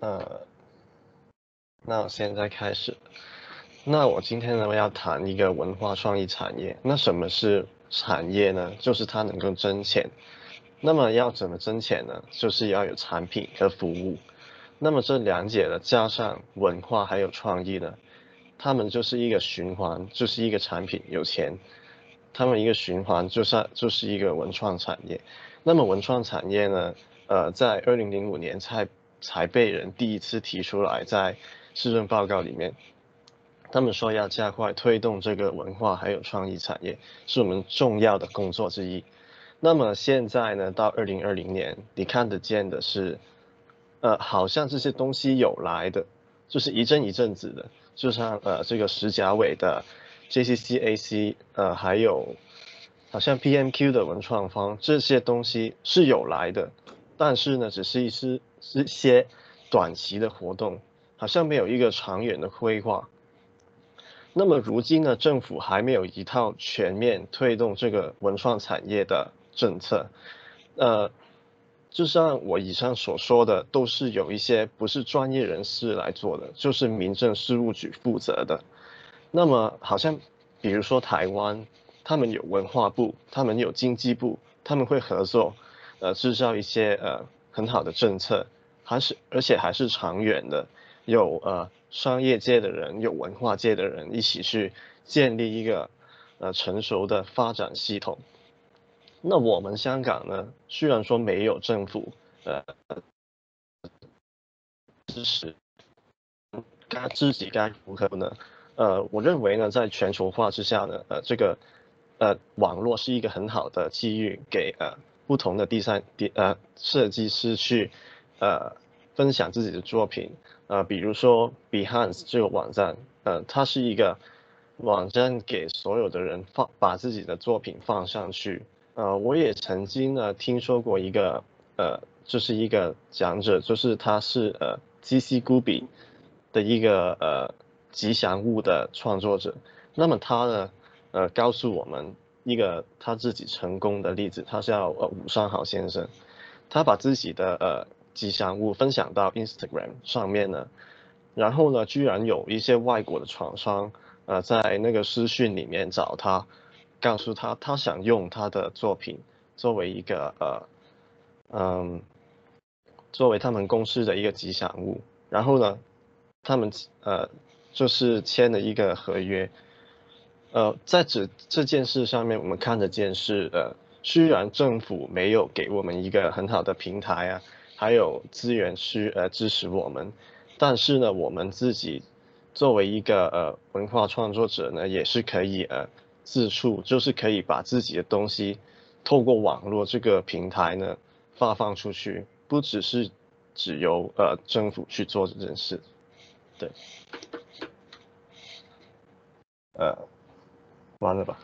呃，那我现在开始。那我今天呢，要谈一个文化创意产业。那什么是产业呢？就是它能够挣钱。那么要怎么挣钱呢？就是要有产品和服务。那么这两者呢，加上文化还有创意呢，他们就是一个循环，就是一个产品有钱，他们一个循环就是就是一个文创产业。那么文创产业呢，呃，在二零零五年才才被人第一次提出来，在市政报告里面，他们说要加快推动这个文化还有创意产业，是我们重要的工作之一。那么现在呢，到二零二零年，你看得见的是，呃，好像这些东西有来的，就是一阵一阵子的，就像呃这个石甲尾的 JCCAC，呃，还有好像 PMQ 的文创方，这些东西是有来的，但是呢，只是一些是一些短期的活动，好像没有一个长远的规划。那么如今呢，政府还没有一套全面推动这个文创产业的政策，呃。就像我以上所说的，都是有一些不是专业人士来做的，就是民政事务局负责的。那么好像，比如说台湾，他们有文化部，他们有经济部，他们会合作，呃，制造一些呃很好的政策，还是而且还是长远的，有呃商业界的人，有文化界的人一起去建立一个呃成熟的发展系统。那我们香港呢？虽然说没有政府呃支持，该自己该如何呢？呃，我认为呢，在全球化之下呢，呃，这个呃网络是一个很好的机遇，给呃不同的第三第呃设计师去呃分享自己的作品。呃，比如说 Behance 这个网站，呃，它是一个网站，给所有的人放把自己的作品放上去。呃，我也曾经呢听说过一个，呃，就是一个讲者，就是他是呃 GC Gubi 的一个呃吉祥物的创作者。那么他呢，呃，告诉我们一个他自己成功的例子，他叫呃武尚豪先生，他把自己的呃吉祥物分享到 Instagram 上面呢，然后呢，居然有一些外国的厂商呃在那个私讯里面找他。告诉他，他想用他的作品作为一个呃，嗯，作为他们公司的一个吉祥物。然后呢，他们呃就是签了一个合约。呃，在这这件事上面，我们看得见是呃，虽然政府没有给我们一个很好的平台啊，还有资源去呃支持我们，但是呢，我们自己作为一个呃文化创作者呢，也是可以呃。自处就是可以把自己的东西透过网络这个平台呢发放出去，不只是只由呃政府去做这件事，对，呃，完了吧。